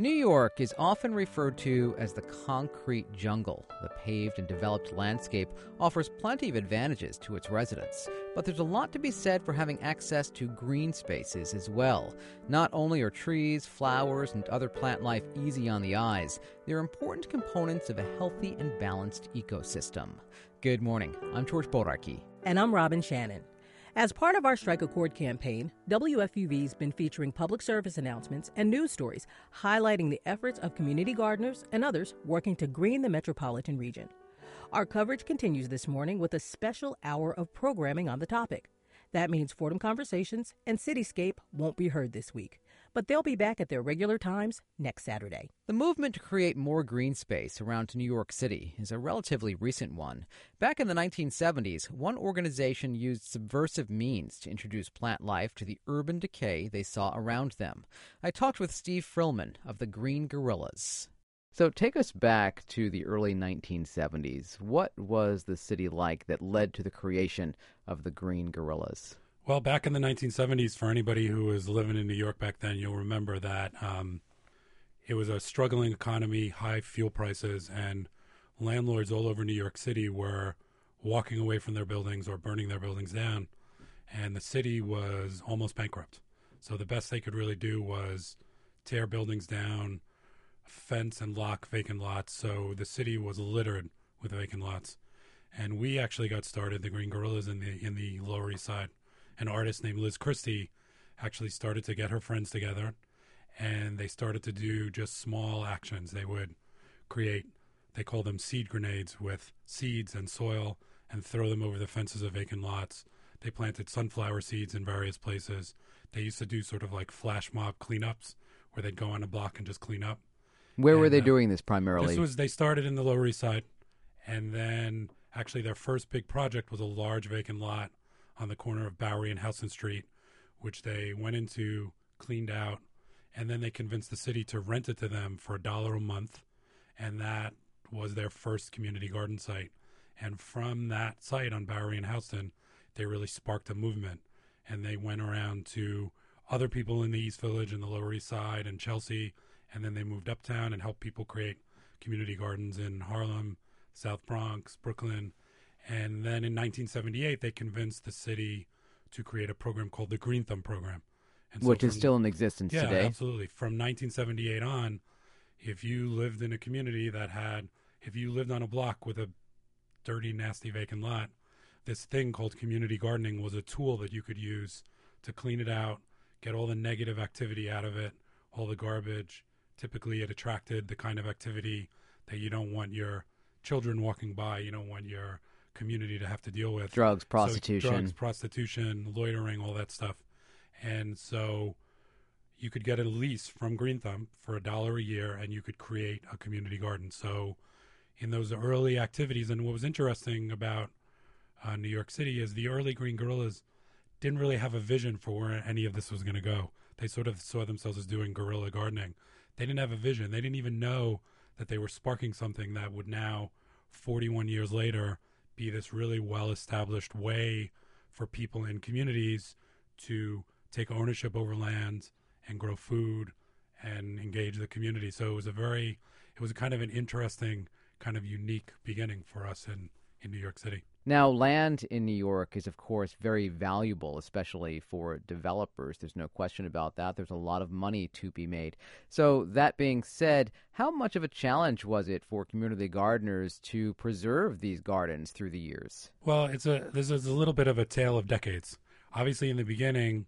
New York is often referred to as the concrete jungle. The paved and developed landscape offers plenty of advantages to its residents, but there's a lot to be said for having access to green spaces as well. Not only are trees, flowers, and other plant life easy on the eyes, they're important components of a healthy and balanced ecosystem. Good morning. I'm George Bodarky. And I'm Robin Shannon. As part of our Strike a Chord campaign, WFUV's been featuring public service announcements and news stories highlighting the efforts of community gardeners and others working to green the metropolitan region. Our coverage continues this morning with a special hour of programming on the topic. That means Fordham Conversations and Cityscape won't be heard this week but they'll be back at their regular times next Saturday. The movement to create more green space around New York City is a relatively recent one. Back in the 1970s, one organization used subversive means to introduce plant life to the urban decay they saw around them. I talked with Steve Frillman of the Green Guerrillas. So take us back to the early 1970s. What was the city like that led to the creation of the Green Guerrillas? Well, back in the 1970s, for anybody who was living in New York back then, you'll remember that um, it was a struggling economy, high fuel prices, and landlords all over New York City were walking away from their buildings or burning their buildings down, and the city was almost bankrupt. So the best they could really do was tear buildings down, fence and lock vacant lots. So the city was littered with vacant lots, and we actually got started the Green Guerrillas in the in the Lower East Side an artist named Liz Christie actually started to get her friends together and they started to do just small actions. They would create, they call them seed grenades with seeds and soil and throw them over the fences of vacant lots. They planted sunflower seeds in various places. They used to do sort of like flash mob cleanups where they'd go on a block and just clean up. Where and, were they uh, doing this primarily? This was they started in the Lower East Side, and then actually their first big project was a large vacant lot on the corner of Bowery and Houston Street, which they went into, cleaned out, and then they convinced the city to rent it to them for a dollar a month. And that was their first community garden site. And from that site on Bowery and Houston, they really sparked a movement. And they went around to other people in the East Village and the Lower East Side and Chelsea. And then they moved uptown and helped people create community gardens in Harlem, South Bronx, Brooklyn, and then in 1978, they convinced the city to create a program called the Green Thumb Program. So Which from, is still in existence yeah, today. absolutely. From 1978 on, if you lived in a community that had, if you lived on a block with a dirty, nasty vacant lot, this thing called community gardening was a tool that you could use to clean it out, get all the negative activity out of it, all the garbage. Typically, it attracted the kind of activity that you don't want your children walking by. You don't want your community to have to deal with drugs, prostitution, so drugs, prostitution, loitering, all that stuff. And so you could get a lease from Green Thumb for a dollar a year and you could create a community garden. So in those early activities, and what was interesting about uh, New York City is the early Green Guerrillas didn't really have a vision for where any of this was going to go. They sort of saw themselves as doing guerrilla gardening. They didn't have a vision. They didn't even know that they were sparking something that would now, 41 years later, be this really well established way for people in communities to take ownership over land and grow food and engage the community. So it was a very, it was kind of an interesting, kind of unique beginning for us in, in New York City. Now, land in New York is, of course, very valuable, especially for developers. There's no question about that. There's a lot of money to be made. So, that being said, how much of a challenge was it for community gardeners to preserve these gardens through the years? Well, it's a this is a little bit of a tale of decades. Obviously, in the beginning,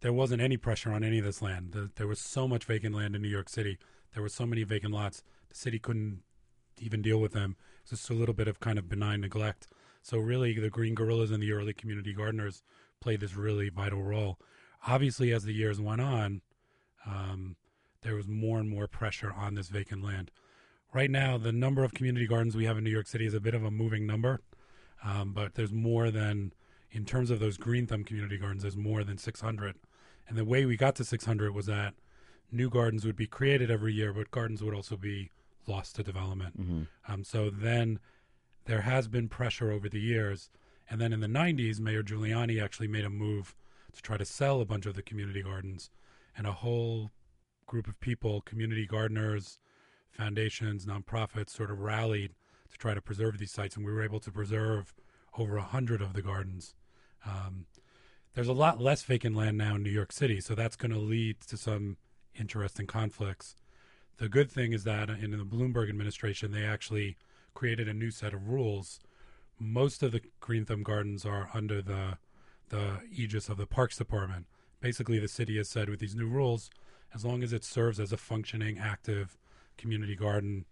there wasn't any pressure on any of this land. The, there was so much vacant land in New York City. There were so many vacant lots. The city couldn't even deal with them. Just a little bit of kind of benign neglect. So really, the Green Guerrillas and the early community gardeners played this really vital role. Obviously, as the years went on, um, there was more and more pressure on this vacant land. Right now, the number of community gardens we have in New York City is a bit of a moving number, um, but there's more than, in terms of those Green Thumb community gardens, there's more than 600. And the way we got to 600 was that new gardens would be created every year, but gardens would also be lost to development. Mm-hmm. Um, so then there has been pressure over the years. And then in the 90s, Mayor Giuliani actually made a move to try to sell a bunch of the community gardens. And a whole group of people, community gardeners, foundations, nonprofits, sort of rallied to try to preserve these sites, and we were able to preserve over a hundred of the gardens. Um, there's a lot less vacant land now in New York City, so that's going to lead to some interesting conflicts. The good thing is that in the Bloomberg administration, they actually created a new set of rules. Most of the green thumb gardens are under the the aegis of the Parks Department. Basically, the city has said with these new rules, as long as it serves as a functioning, active community garden,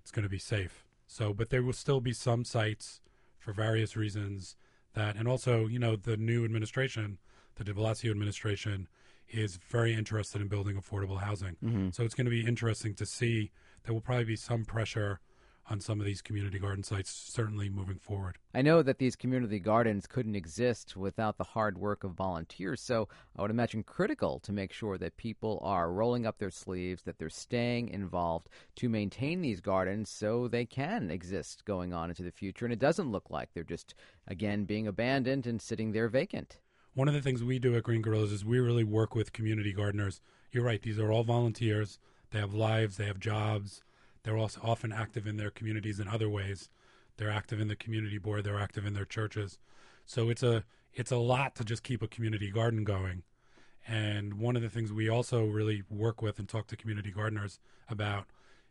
it's going to be safe. So, but there will still be some sites for various reasons that, and also, you know, the new administration, the de Blasio administration, is very interested in building affordable housing. Mm-hmm. So it's going to be interesting to see. There will probably be some pressure on some of these community garden sites, certainly moving forward. I know that these community gardens couldn't exist without the hard work of volunteers, so I would imagine critical to make sure that people are rolling up their sleeves, that they're staying involved to maintain these gardens so they can exist going on into the future, and it doesn't look like they're just, again, being abandoned and sitting there vacant. One of the things we do at Green Guerrillas is we really work with community gardeners. You're right; these are all volunteers. They have lives. They have jobs. They're also often active in their communities in other ways. They're active in the community board. They're active in their churches. So it's a it's a lot to just keep a community garden going. And one of the things we also really work with and talk to community gardeners about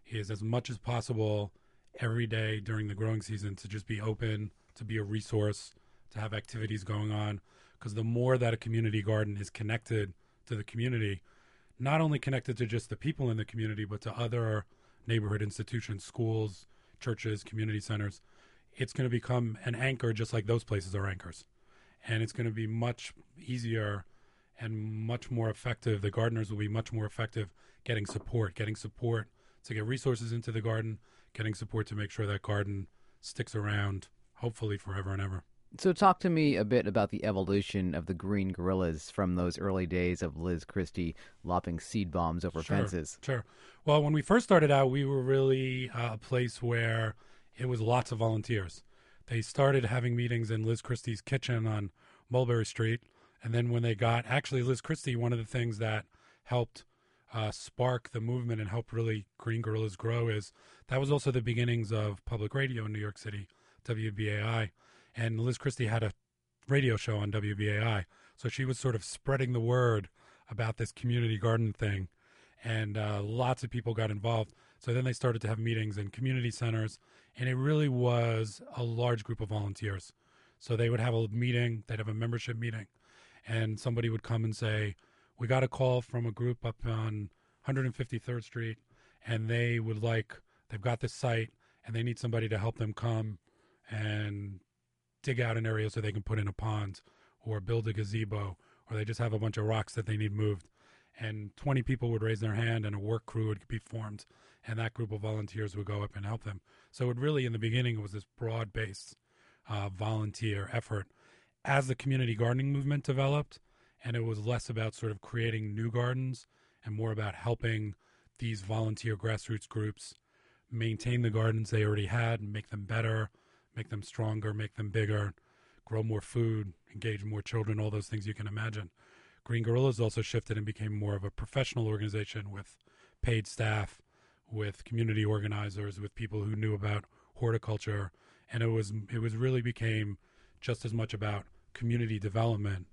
is as much as possible every day during the growing season to just be open, to be a resource, to have activities going on because the more that a community garden is connected to the community, not only connected to just the people in the community, but to other neighborhood institutions, schools, churches, community centers, it's going to become an anchor just like those places are anchors. And it's going to be much easier and much more effective. The gardeners will be much more effective getting support, getting support to get resources into the garden, getting support to make sure that garden sticks around, hopefully forever and ever. So, talk to me a bit about the evolution of the Green Guerrillas from those early days of Liz Christie lopping seed bombs over sure, fences. Sure. Well, when we first started out, we were really uh, a place where it was lots of volunteers. They started having meetings in Liz Christie's kitchen on Mulberry Street. And then when they got, actually, Liz Christie, one of the things that helped uh, spark the movement and help really Green Guerrillas grow is that was also the beginnings of public radio in New York City, WBAI and Liz Christie had a radio show on WBAI. So she was sort of spreading the word about this community garden thing, and uh, lots of people got involved. So then they started to have meetings in community centers, and it really was a large group of volunteers. So they would have a meeting, they'd have a membership meeting, and somebody would come and say, We got a call from a group up on 153rd Street, and they would like, they've got this site, and they need somebody to help them come and dig out an area so they can put in a pond or build a gazebo or they just have a bunch of rocks that they need moved. And 20 people would raise their hand and a work crew would be formed and that group of volunteers would go up and help them. So it really, in the beginning, was this broad based uh, volunteer effort. As the community gardening movement developed, and it was less about sort of creating new gardens and more about helping these volunteer grassroots groups maintain the gardens they already had and make them better, make them stronger, make them bigger, grow more food, engage more children, all those things you can imagine. Green Guerrillas also shifted and became more of a professional organization with paid staff, with community organizers, with people who knew about horticulture, and it was it was really became just as much about community development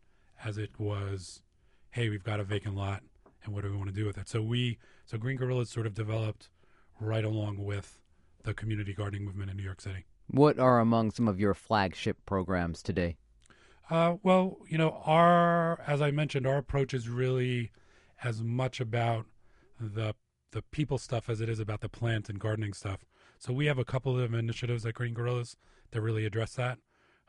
as it was, hey, we've got a vacant lot, and what do we want to do with it? So we so Green Guerrillas sort of developed right along with the community gardening movement in New York City. What are among some of your flagship programs today? Uh, well, you know, our as I mentioned, our approach is really as much about the the people stuff as it is about the plant and gardening stuff. So we have a couple of initiatives at Green Guerrillas that really address that.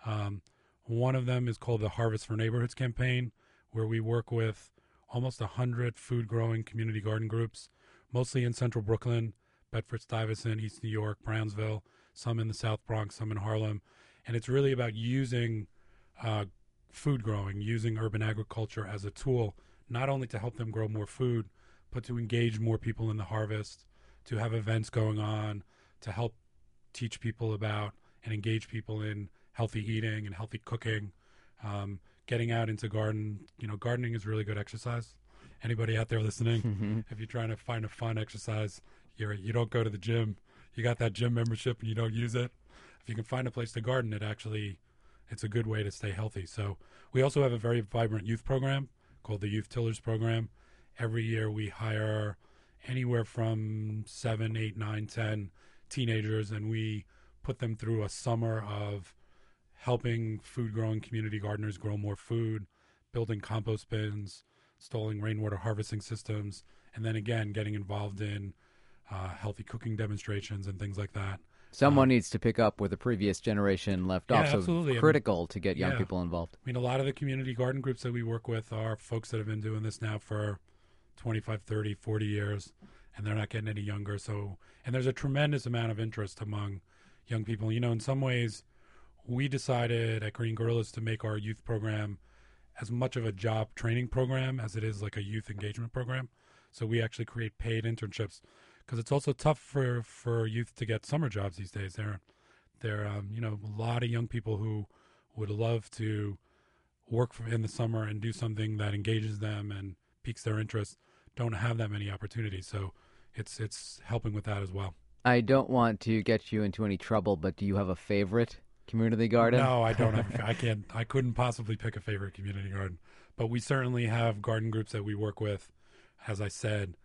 Um, one of them is called the Harvest for Neighborhoods campaign, where we work with almost hundred food growing community garden groups, mostly in central Brooklyn, Bedford Stuyvesant, East New York, Brownsville, some in the South Bronx, some in Harlem, and it's really about using uh, food growing, using urban agriculture as a tool, not only to help them grow more food, but to engage more people in the harvest, to have events going on, to help teach people about and engage people in healthy eating and healthy cooking, um, getting out into garden. You know, gardening is really good exercise, anybody out there listening, if you're trying to find a fun exercise, you're you don't go to the gym, you got that gym membership and you don't use it. If you can find a place to garden, it actually it's a good way to stay healthy. So we also have a very vibrant youth program called the Youth Tillers Program. Every year we hire anywhere from seven, eight, nine, ten teenagers, and we put them through a summer of helping food growing community gardeners grow more food, building compost bins, installing rainwater harvesting systems, and then again getting involved in uh, healthy cooking demonstrations and things like that. Someone needs to pick up where the previous generation left Yeah, off. So absolutely. I mean- critical to get young yeah. people involved. I mean, a lot of the community garden groups that we work with are folks that have been doing this now for 25, 30, 40 years, and they're not getting any younger. So, and there's a tremendous amount of interest among young people. You know, in some ways, we decided at Green Guerrillas to make our youth program as much of a job training program as it is like a youth engagement program. So we actually create paid internships because it's also tough for for youth to get summer jobs these days. There, there, um, you know, a lot of young people who would love to work for, in the summer and do something that engages them and piques their interest don't have that many opportunities. So it's it's helping with that as well. I don't want to get you into any trouble, but do you have a favorite community garden? No, I don't have. I can't. I couldn't possibly pick a favorite community garden, but we certainly have garden groups that we work with. As I said,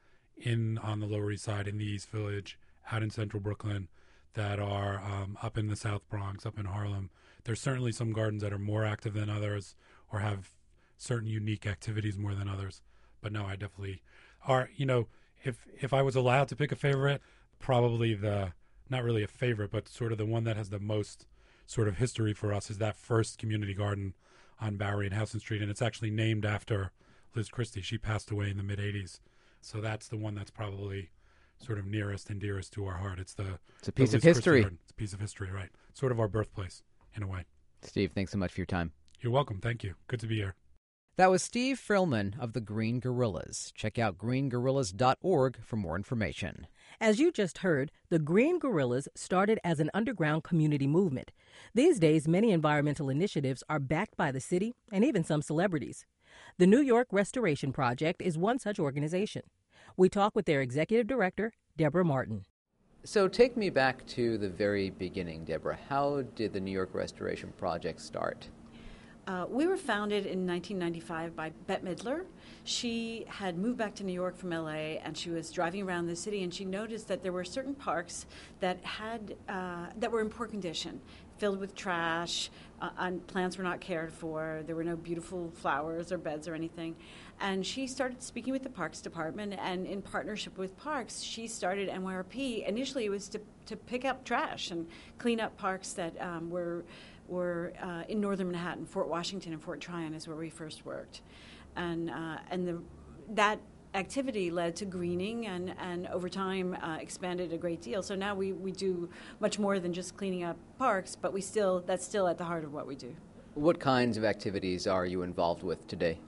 in on the Lower East Side, in the East Village, out in Central Brooklyn, that are um, up in the South Bronx, up in Harlem. There's certainly some gardens that are more active than others, or have certain unique activities more than others. But no, I definitely are. You know, if if I was allowed to pick a favorite, probably the not really a favorite, but sort of the one that has the most sort of history for us is that first community garden on Bowery and Houston Street, and it's actually named after Liz Christie. She passed away in the mid '80s, so that's the one that's probably sort of nearest and dearest to our heart. It's the It's a piece of history. It's a piece of history, right? Sort of our birthplace in a way. Steve, thanks so much for your time. You're welcome. Thank you. Good to be here. That was Steve Frillman of the Green Guerrillas. Check out greenguerillas.org for more information. As you just heard, the Green Guerrillas started as an underground community movement. These days, many environmental initiatives are backed by the city and even some celebrities. The New York Restoration Project is one such organization. We talk with their executive director, Deborah Martin. So take me back to the very beginning, Deborah. How did the New York Restoration Project start? Uh, we were founded in 1995 by Bette Midler. She had moved back to New York from LA, and she was driving around the city, and she noticed that there were certain parks that had uh, that were in poor condition, filled with trash, uh, plants were not cared for. There were no beautiful flowers or beds or anything. And she started speaking with the Parks Department, and in partnership with Parks, she started NYRP. Initially, it was to, to pick up trash and clean up parks that um, were were uh, in northern Manhattan, Fort Washington, and Fort Tryon is where we first worked, and uh, and the that activity led to greening and, and over time uh, expanded a great deal. So now we, we do much more than just cleaning up parks, but we still that's still at the heart of what we do. What kinds of activities are you involved with today?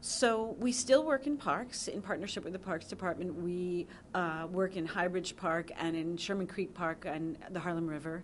So we still work in parks in partnership with the Parks Department. We uh, work in Highbridge Park and in Sherman Creek Park and the Harlem River.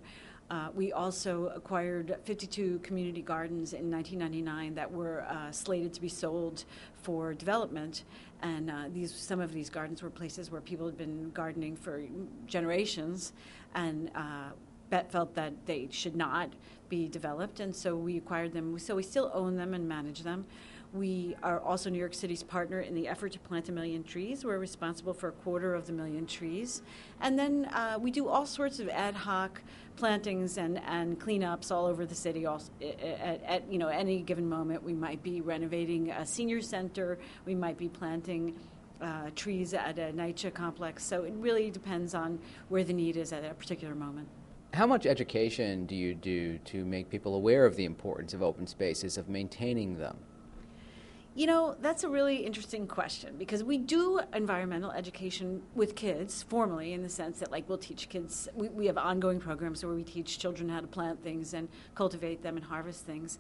Uh, we also acquired 52 community gardens in 1999 that were uh, slated to be sold for development, and uh, these some of these gardens were places where people had been gardening for generations, and uh, Bette felt that they should not be developed, and so we acquired them. So we still own them and manage them. We are also New York City's partner in the effort to plant a million trees. We're responsible for a quarter of the million trees. And then uh, we do all sorts of ad hoc plantings and, and cleanups all over the city. Also, at, at you know any given moment, we might be renovating a senior center. We might be planting uh, trees at a NYCHA complex. So it really depends on where the need is at a particular moment. How much education do you do to make people aware of the importance of open spaces, of maintaining them? You know, that's a really interesting question because we do environmental education with kids formally in the sense that, like, we'll teach kids, we, we have ongoing programs where we teach children how to plant things and cultivate them and harvest things.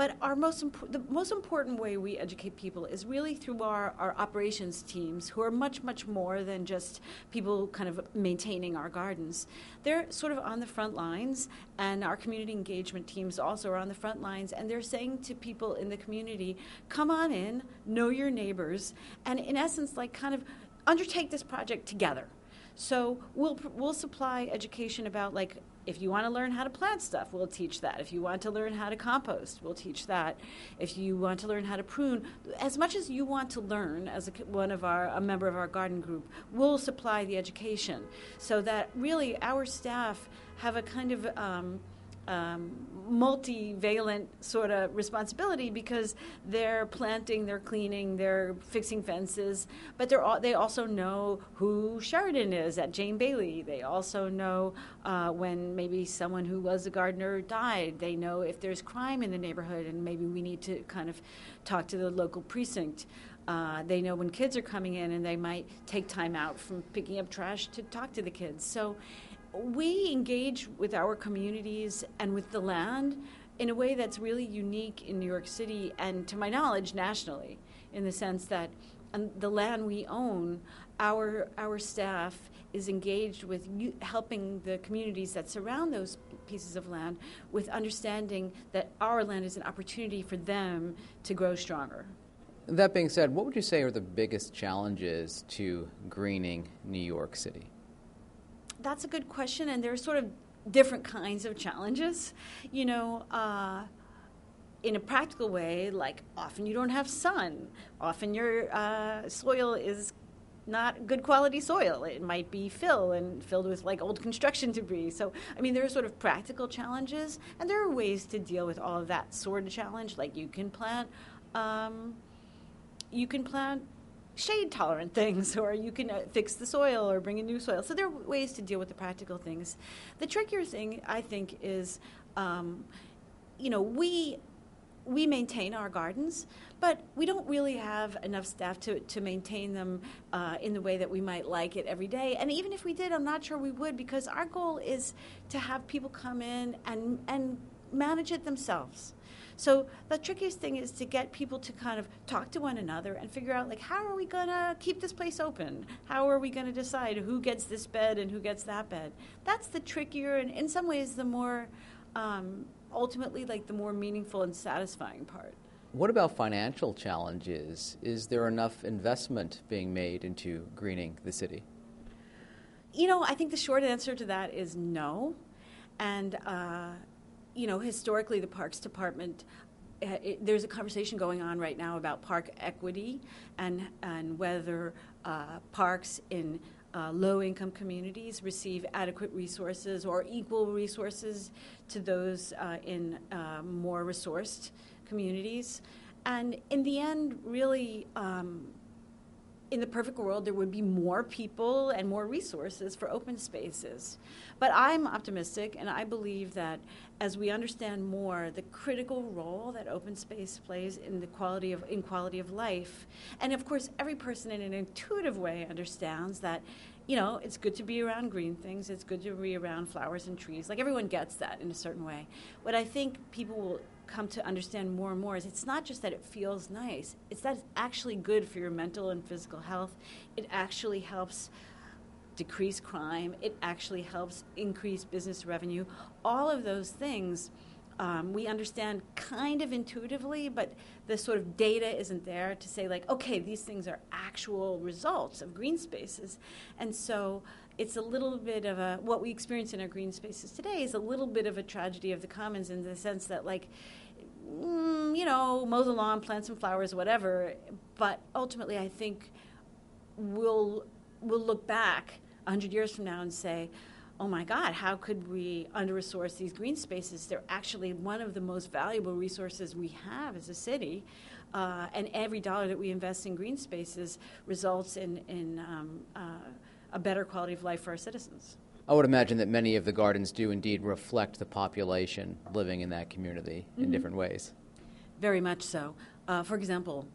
But our most imp- the most important way we educate people is really through our, our operations teams, who are much, much more than just people kind of maintaining our gardens. They're sort of on the front lines, and our community engagement teams also are on the front lines, and they're saying to people in the community, come on in, know your neighbors, and in essence, like kind of undertake this project together. So we'll we'll supply education about like if you want to learn how to plant stuff, we'll teach that. If you want to learn how to compost, we'll teach that. If you want to learn how to prune, as much as you want to learn as a, one of our a member of our garden group, we'll supply the education so that really our staff have a kind of um, um, multivalent sort of responsibility because they're planting, they're cleaning, they're fixing fences, but they're all, they also know who Sheridan is at Jane Bailey. They also know uh, when maybe someone who was a gardener died. They know if there's crime in the neighborhood and maybe we need to kind of talk to the local precinct. Uh, they know when kids are coming in and they might take time out from picking up trash to talk to the kids. So we engage with our communities and with the land in a way that's really unique in New York City and, to my knowledge, nationally, in the sense that on the land we own, our, our staff is engaged with helping the communities that surround those pieces of land with understanding that our land is an opportunity for them to grow stronger. That being said, what would you say are the biggest challenges to greening New York City? That's a good question, and there are sort of different kinds of challenges. You know, uh, in a practical way, like often you don't have sun, often your uh, soil is not good quality soil. It might be fill and filled with like old construction debris. So, I mean, there are sort of practical challenges, and there are ways to deal with all of that sort of challenge. Like you can plant, um, you can plant shade tolerant things, or you can uh, fix the soil or bring in new soil. So there are ways to deal with the practical things. The trickier thing, I think, is um, you know, we we maintain our gardens, but we don't really have enough staff to, to maintain them uh, in the way that we might like it every day. And even if we did, I'm not sure we would because our goal is to have people come in and, and manage it themselves. So the trickiest thing is to get people to kind of talk to one another and figure out like how are we going to keep this place open? How are we going to decide who gets this bed and who gets that bed? That's the trickier and in some ways the more um, ultimately like the more meaningful and satisfying part. What about financial challenges? Is there enough investment being made into greening the city? You know, I think the short answer to that is no. And uh, you know, historically, the Parks Department. Uh, it, there's a conversation going on right now about park equity and and whether uh, parks in uh, low income communities receive adequate resources or equal resources to those uh, in uh, more resourced communities. And in the end, really, um, in the perfect world, there would be more people and more resources for open spaces. But I'm optimistic, and I believe that as we understand more the critical role that open space plays in the quality of in quality of life, and of course, every person in an intuitive way understands that. You know, it's good to be around green things. It's good to be around flowers and trees. Like everyone gets that in a certain way. What I think people will come to understand more and more is it's not just that it feels nice, it's that it's actually good for your mental and physical health. It actually helps decrease crime, it actually helps increase business revenue. All of those things. Um, we understand kind of intuitively, but the sort of data isn't there to say, like, okay, these things are actual results of green spaces. And so it's a little bit of a, what we experience in our green spaces today is a little bit of a tragedy of the commons in the sense that, like, mm, you know, mow the lawn, plant some flowers, whatever. But ultimately, I think we'll we'll look back hundred years from now and say, "Oh my God, how could we under resource these green spaces? They're actually one of the most valuable resources we have as a city." Uh, and every dollar that we invest in green spaces results in, in um, uh, a better quality of life for our citizens. I would imagine that many of the gardens do indeed reflect the population living in that community mm-hmm. in different ways. Very much so. Uh, for example,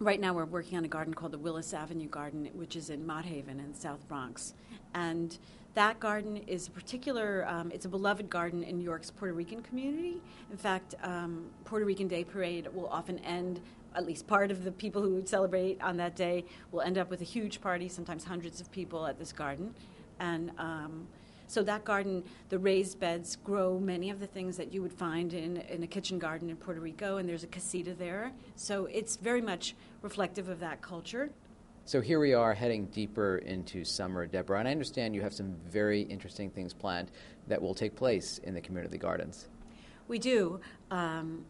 right now we're working on a garden called the Willis Avenue Garden, which is in Mott Haven in South Bronx. And that garden is a particular, um, it's a beloved garden in New York's Puerto Rican community. In fact, um, Puerto Rican Day Parade will often end, at least part of the people who celebrate on that day will end up with a huge party, sometimes hundreds of people at this garden. And um, so that garden, the raised beds grow many of the things that you would find in, in a kitchen garden in Puerto Rico, and there's a casita there. So it's very much reflective of that culture. So here we are heading deeper into summer, Deborah, and I understand you have some very interesting things planned that will take place in the community gardens. We do. Um,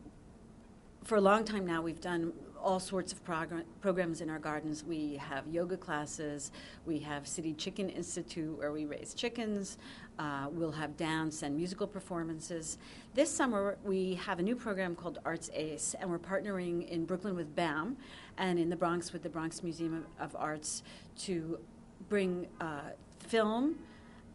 for a long time now, we've done all sorts of prog- programs in our gardens. We have yoga classes. We have City Chicken Institute where we raise chickens. Uh, we'll have dance and musical performances. This summer, we have a new program called Arts Ace, and we're partnering in Brooklyn with BAM and in the Bronx with the Bronx Museum of, of Arts to bring uh, film,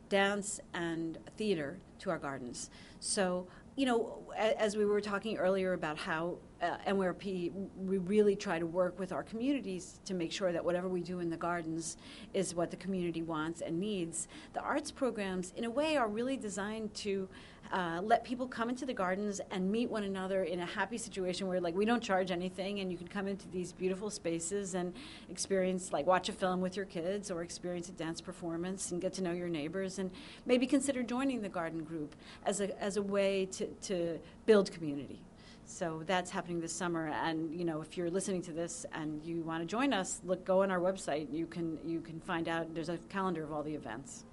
dance, and theater to our gardens. So, you know, as we were talking earlier about how uh, NYRP, we really try to work with our communities to make sure that whatever we do in the gardens is what the community wants and needs. The arts programs, in a way, are really designed to uh, let people come into the gardens and meet one another in a happy situation where like we don't charge anything and you can come into these beautiful spaces and experience like watch a film with your kids or experience a dance performance and get to know your neighbors and maybe consider joining the garden group as a, as a way to, to build community so that's happening this summer and you know if you're listening to this and you want to join us look go on our website you can you can find out there's a calendar of all the events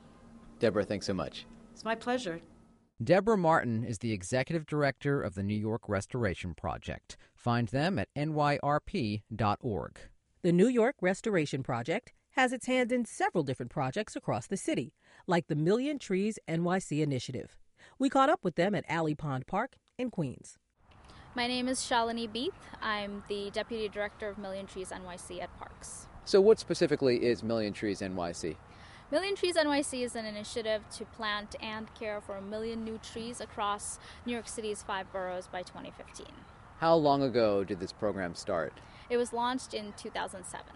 deborah thanks so much it's my pleasure Deborah Martin is the executive director of the New York Restoration Project. Find them at nyrp.org. The New York Restoration Project has its hand in several different projects across the city, like the Million Trees NYC initiative. We caught up with them at Alley Pond Park in Queens. My name is Shalini Beath. I'm the Deputy Director of Million Trees NYC at Parks. So, what specifically is Million Trees NYC? Million Trees NYC is an initiative to plant and care for a million new trees across New York City's five boroughs by 2015. How long ago did this program start? It was launched in 2007.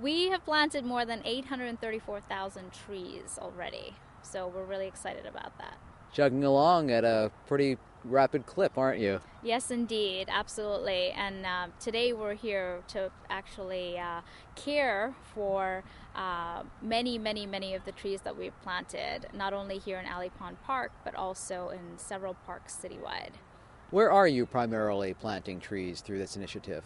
We have planted more than 834,000 trees already, so we're really excited about that. Chugging along at a pretty rapid clip, aren't you? Yes, indeed, absolutely. And uh, today we're here to actually uh, care for uh, many, many, many of the trees that we've planted, not only here in Alley Pond Park, but also in several parks citywide. Where are you primarily planting trees through this initiative?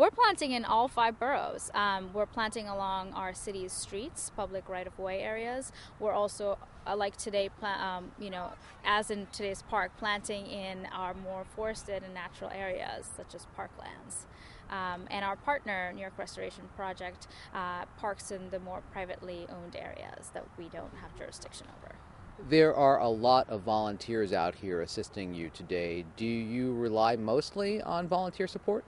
We're planting in all five boroughs. Um, we're planting along our city's streets, public right-of-way areas. We're also, uh, like today, um, you know, as in today's park, planting in our more forested and natural areas, such as parklands. Um, and our partner, New York Restoration Project, uh, parks in the more privately owned areas that we don't have jurisdiction over. There are a lot of volunteers out here assisting you today. Do you rely mostly on volunteer support?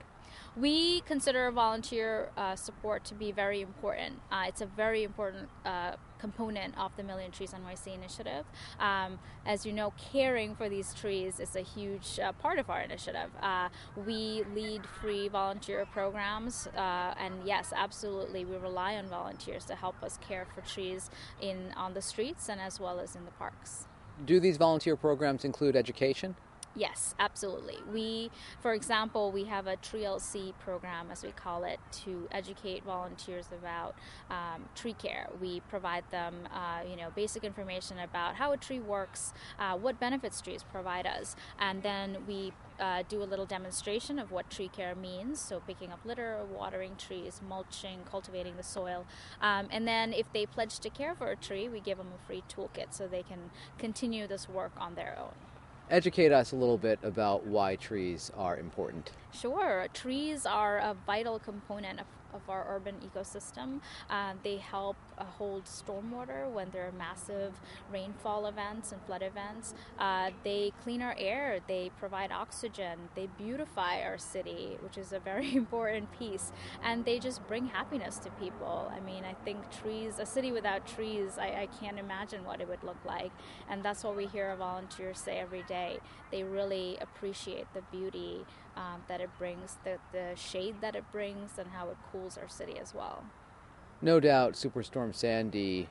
We consider volunteer uh, support to be very important. Uh, it's a very important uh, component of the Million Trees NYC initiative. Um, as you know, caring for these trees is a huge uh, part of our initiative. Uh, we lead free volunteer programs, uh, and yes, absolutely, we rely on volunteers to help us care for trees in on the streets and as well as in the parks. Do these volunteer programs include education? Yes, absolutely. We, for example, we have a TreeLC program, as we call it, to educate volunteers about um, tree care. We provide them, uh, you know, basic information about how a tree works, uh, what benefits trees provide us, and then we uh, do a little demonstration of what tree care means. So, picking up litter, watering trees, mulching, cultivating the soil. Um, and then, if they pledge to care for a tree, we give them a free toolkit so they can continue this work on their own educate us a little bit about why trees are important. Sure. Trees are a vital component of, of our urban ecosystem. Uh, they help uh, hold stormwater when there are massive rainfall events and flood events. Uh, they clean our air, they provide oxygen, they beautify our city, which is a very important piece, and they just bring happiness to people. I mean, I think trees, a city without trees, I, I can't imagine what it would look like, and that's what we hear our volunteers say every day. They really appreciate the beauty um, that it brings, the, the shade that it brings, and how it cools our city as well. No doubt, Superstorm Sandy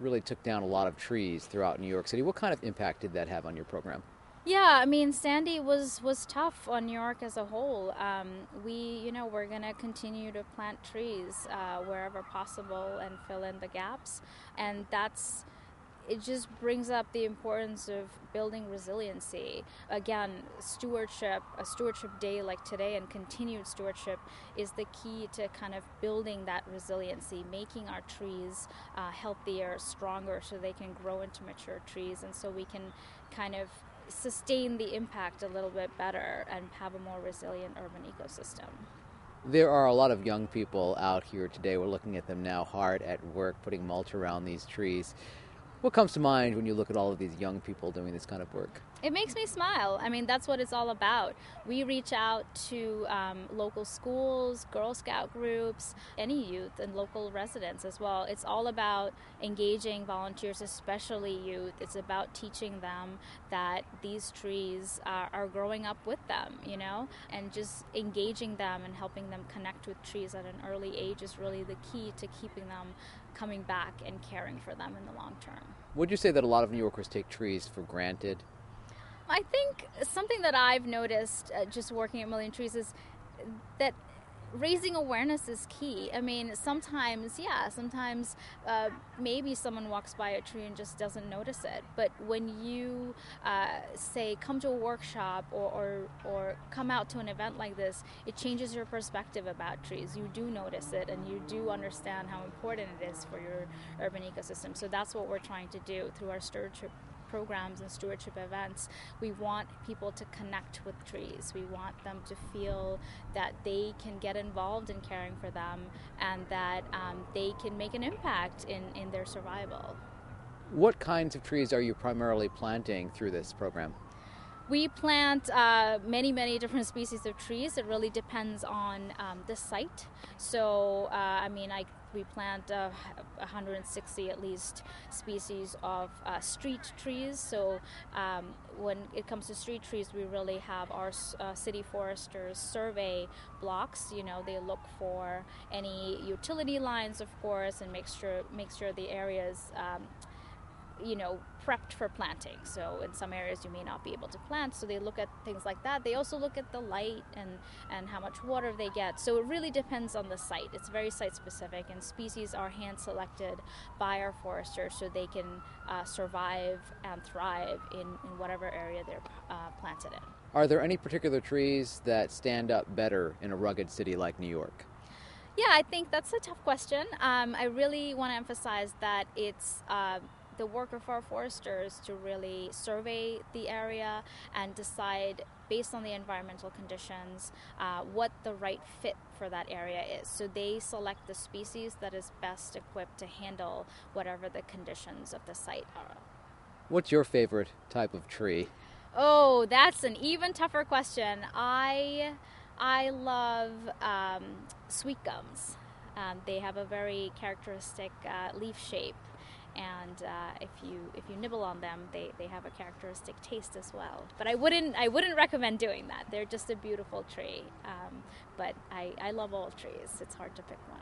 really took down a lot of trees throughout New York City. What kind of impact did that have on your program? Yeah, I mean, Sandy was was tough on New York as a whole. Um, we, you know, we're gonna continue to plant trees uh, wherever possible and fill in the gaps, and that's it just brings up the importance of building resiliency. Again, stewardship, a stewardship day like today and continued stewardship is the key to kind of building that resiliency, making our trees uh, healthier, stronger, so they can grow into mature trees, and so we can kind of sustain the impact a little bit better and have a more resilient urban ecosystem. There are a lot of young people out here today. We're looking at them now hard at work, putting mulch around these trees. What comes to mind when you look at all of these young people doing this kind of work? It makes me smile. I mean, that's what it's all about. We reach out to um, local schools, Girl Scout groups, any youth, and local residents as well. It's all about engaging volunteers, especially youth. It's about teaching them that these trees are, are growing up with them, you know, and just engaging them and helping them connect with trees at an early age is really the key to keeping them coming back and caring for them in the long term. Would you say that a lot of New Yorkers take trees for granted? I think something that I've noticed uh, just working at Million Trees is that raising awareness is key. I mean, sometimes, yeah, sometimes uh, maybe someone walks by a tree and just doesn't notice it. But when you uh, say, come to a workshop or, or, or come out to an event like this, it changes your perspective about trees. You do notice it and you do understand how important it is for your urban ecosystem. So that's what we're trying to do through our stewardship programs and stewardship events, we want people to connect with trees. We want them to feel that they can get involved in caring for them and that um, they can make an impact in, in their survival. What kinds of trees are you primarily planting through this program? We plant uh, many, many different species of trees. It really depends on um, the site. So, uh, I mean, I we plant uh, 160 at least species of uh, street trees. So um, when it comes to street trees, we really have our uh, city foresters survey blocks. You know, they look for any utility lines, of course, and make sure make sure the areas. Um, you know, prepped for planting. So in some areas you may not be able to plant. So they look at things like that. They also look at the light and and how much water they get. So it really depends on the site. It's very site specific, and species are hand selected by our foresters so they can uh, survive and thrive in in whatever area they're uh, planted in. Are there any particular trees that stand up better in a rugged city like New York? Yeah, I think that's a tough question. Um, I really want to emphasize that it's uh, the work of our foresters to really survey the area and decide based on the environmental conditions uh, what the right fit for that area is. So they select the species that is best equipped to handle whatever the conditions of the site are. What's your favorite type of tree? Oh, that's an even tougher question. I I love um, sweet gums. Um, they have a very characteristic uh, leaf shape and uh, if you if you nibble on them, they, they have a characteristic taste as well. But I wouldn't I wouldn't recommend doing that. They're just a beautiful tree. Um, but I, I love all trees. It's hard to pick one.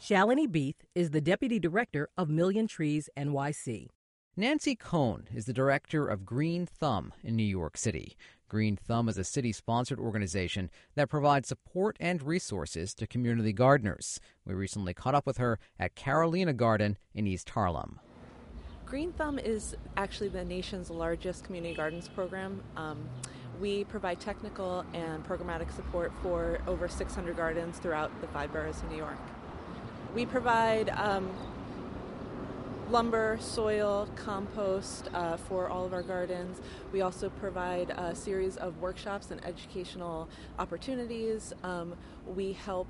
Shalini Beath is the deputy director of Million Trees NYC. Nancy Cohn is the director of Green Thumb in New York City. Green Thumb is a city sponsored organization that provides support and resources to community gardeners. We recently caught up with her at Carolina Garden in East Harlem. Green Thumb is actually the nation's largest community gardens program. Um, we provide technical and programmatic support for over 600 gardens throughout the five boroughs of New York. We provide um, lumber, soil, compost uh, for all of our gardens. We also provide a series of workshops and educational opportunities. Um, we help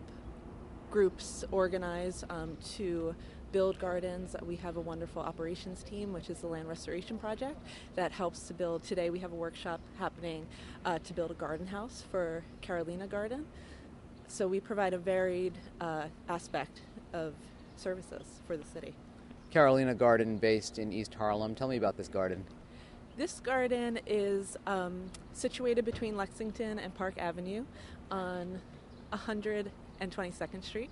groups organize um, to build gardens. We have a wonderful operations team, which is the Land Restoration Project, that helps to build. Today we have a workshop happening uh, to build a garden house for Carolina Garden. So we provide a varied uh, aspect of services for the city. Carolina Garden, based in East Harlem. Tell me about this garden. This garden is um, situated between Lexington and Park Avenue on 122nd Street.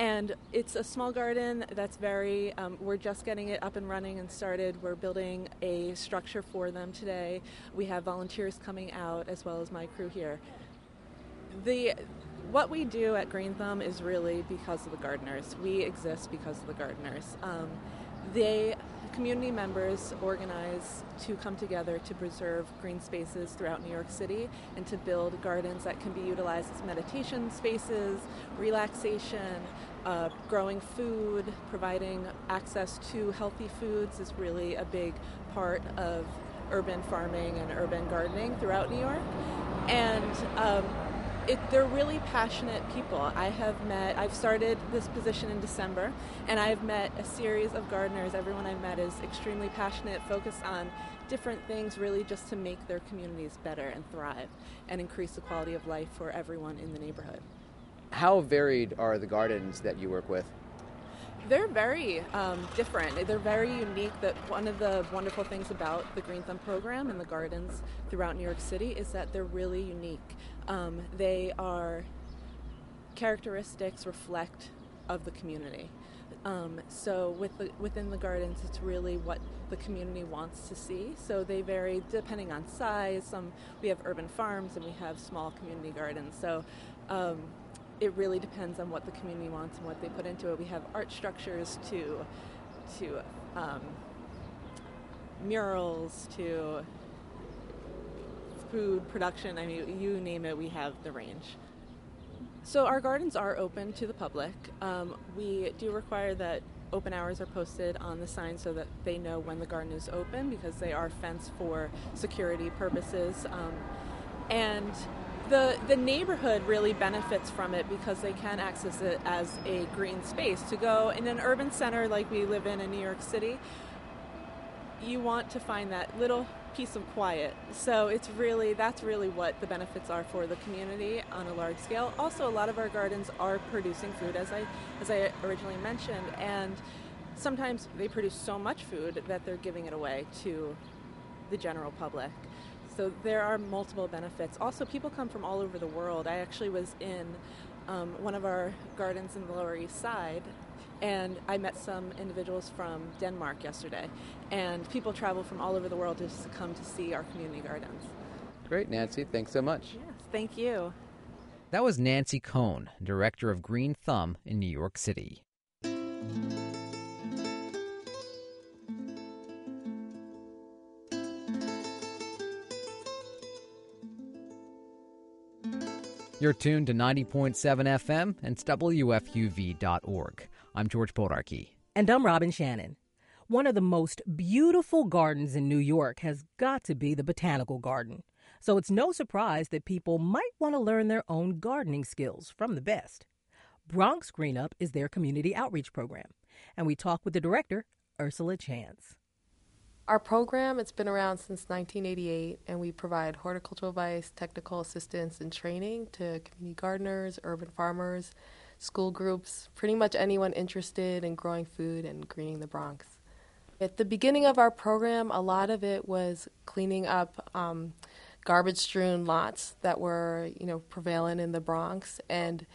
And it's a small garden that's very, um, we're just getting it up and running and started. We're building a structure for them today. We have volunteers coming out as well as my crew here. The, what we do at Green Thumb is really because of the gardeners. We exist because of the gardeners. Um, they community members organize to come together to preserve green spaces throughout New York City and to build gardens that can be utilized as meditation spaces, relaxation, uh, growing food, providing access to healthy foods is really a big part of urban farming and urban gardening throughout New York. And um, it, they're really passionate people. I have met, I've started this position in December, and I've met a series of gardeners. Everyone I've met is extremely passionate, focused on different things, really just to make their communities better and thrive and increase the quality of life for everyone in the neighborhood. How varied are the gardens that you work with? They're very um, different. They're very unique. That one of the wonderful things about the Green Thumb program and the gardens throughout New York City is that they're really unique. Um, they are characteristics reflect of the community. Um, so with the, within the gardens, it's really what the community wants to see. So they vary depending on size. Some we have urban farms and we have small community gardens. So um, it really depends on what the community wants and what they put into it. We have art structures to to um, murals to food production. I mean, you name it, we have the range. So our gardens are open to the public. Um, we do require that open hours are posted on the sign so that they know when the garden is open because they are fenced for security purposes. Um, and the the neighborhood really benefits from it because they can access it as a green space to go in an urban center like we live in in New York City. You want to find that little piece of quiet. So it's really that's really what the benefits are for the community on a large scale. Also, a lot of our gardens are producing food, as I as I originally mentioned, and sometimes they produce so much food that they're giving it away to the general public. So there are multiple benefits. Also, people come from all over the world. I actually was in um, one of our gardens in the Lower East Side, and I met some individuals from Denmark yesterday. And people travel from all over the world just to come to see our community gardens. Great, Nancy. Thanks so much. Yes, thank you. That was Nancy Cohn, director of Green Thumb in New York City. You're tuned to 90.7 FM and WFUV.org. I'm George Bodarky. And I'm Robin Shannon. One of the most beautiful gardens in New York has got to be the Botanical Garden. So it's no surprise that people might want to learn their own gardening skills from the best. Bronx Green Up is their community outreach program, and we talk with the director, Ursula Chance. Our program, it's been around since 1988, and we provide horticultural advice, technical assistance, and training to community gardeners, urban farmers, school groups, pretty much anyone interested in growing food and greening the Bronx. At the beginning of our program, a lot of it was cleaning up um, garbage-strewn lots that were, you know, prevalent in the Bronx, and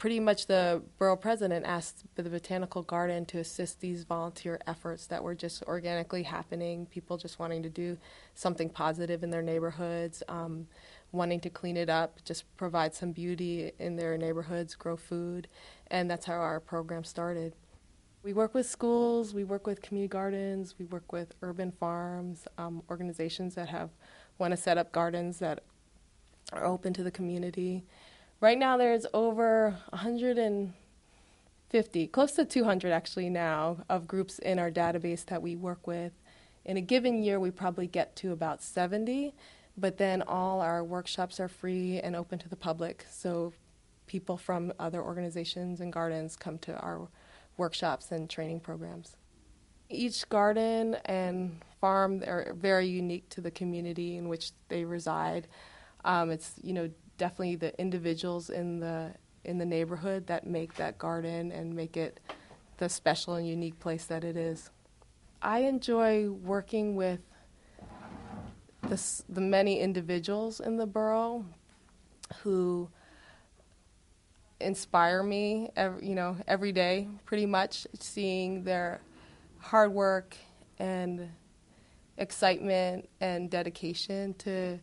pretty much the borough president asked the botanical garden to assist these volunteer efforts that were just organically happening people just wanting to do something positive in their neighborhoods um, wanting to clean it up just provide some beauty in their neighborhoods grow food and that's how our program started. We work with schools we work with community gardens we work with urban farms um, organizations that have want to set up gardens that are open to the community Right now, there's over 150, close to 200 actually now, of groups in our database that we work with. In a given year, we probably get to about 70, but then all our workshops are free and open to the public. So people from other organizations and gardens come to our workshops and training programs. Each garden and farm are very unique to the community in which they reside. Um, it's you know definitely the individuals in the in the neighborhood that make that garden and make it the special and unique place that it is. I enjoy working with the, the many individuals in the borough who inspire me every, you know every day pretty much seeing their hard work and excitement and dedication to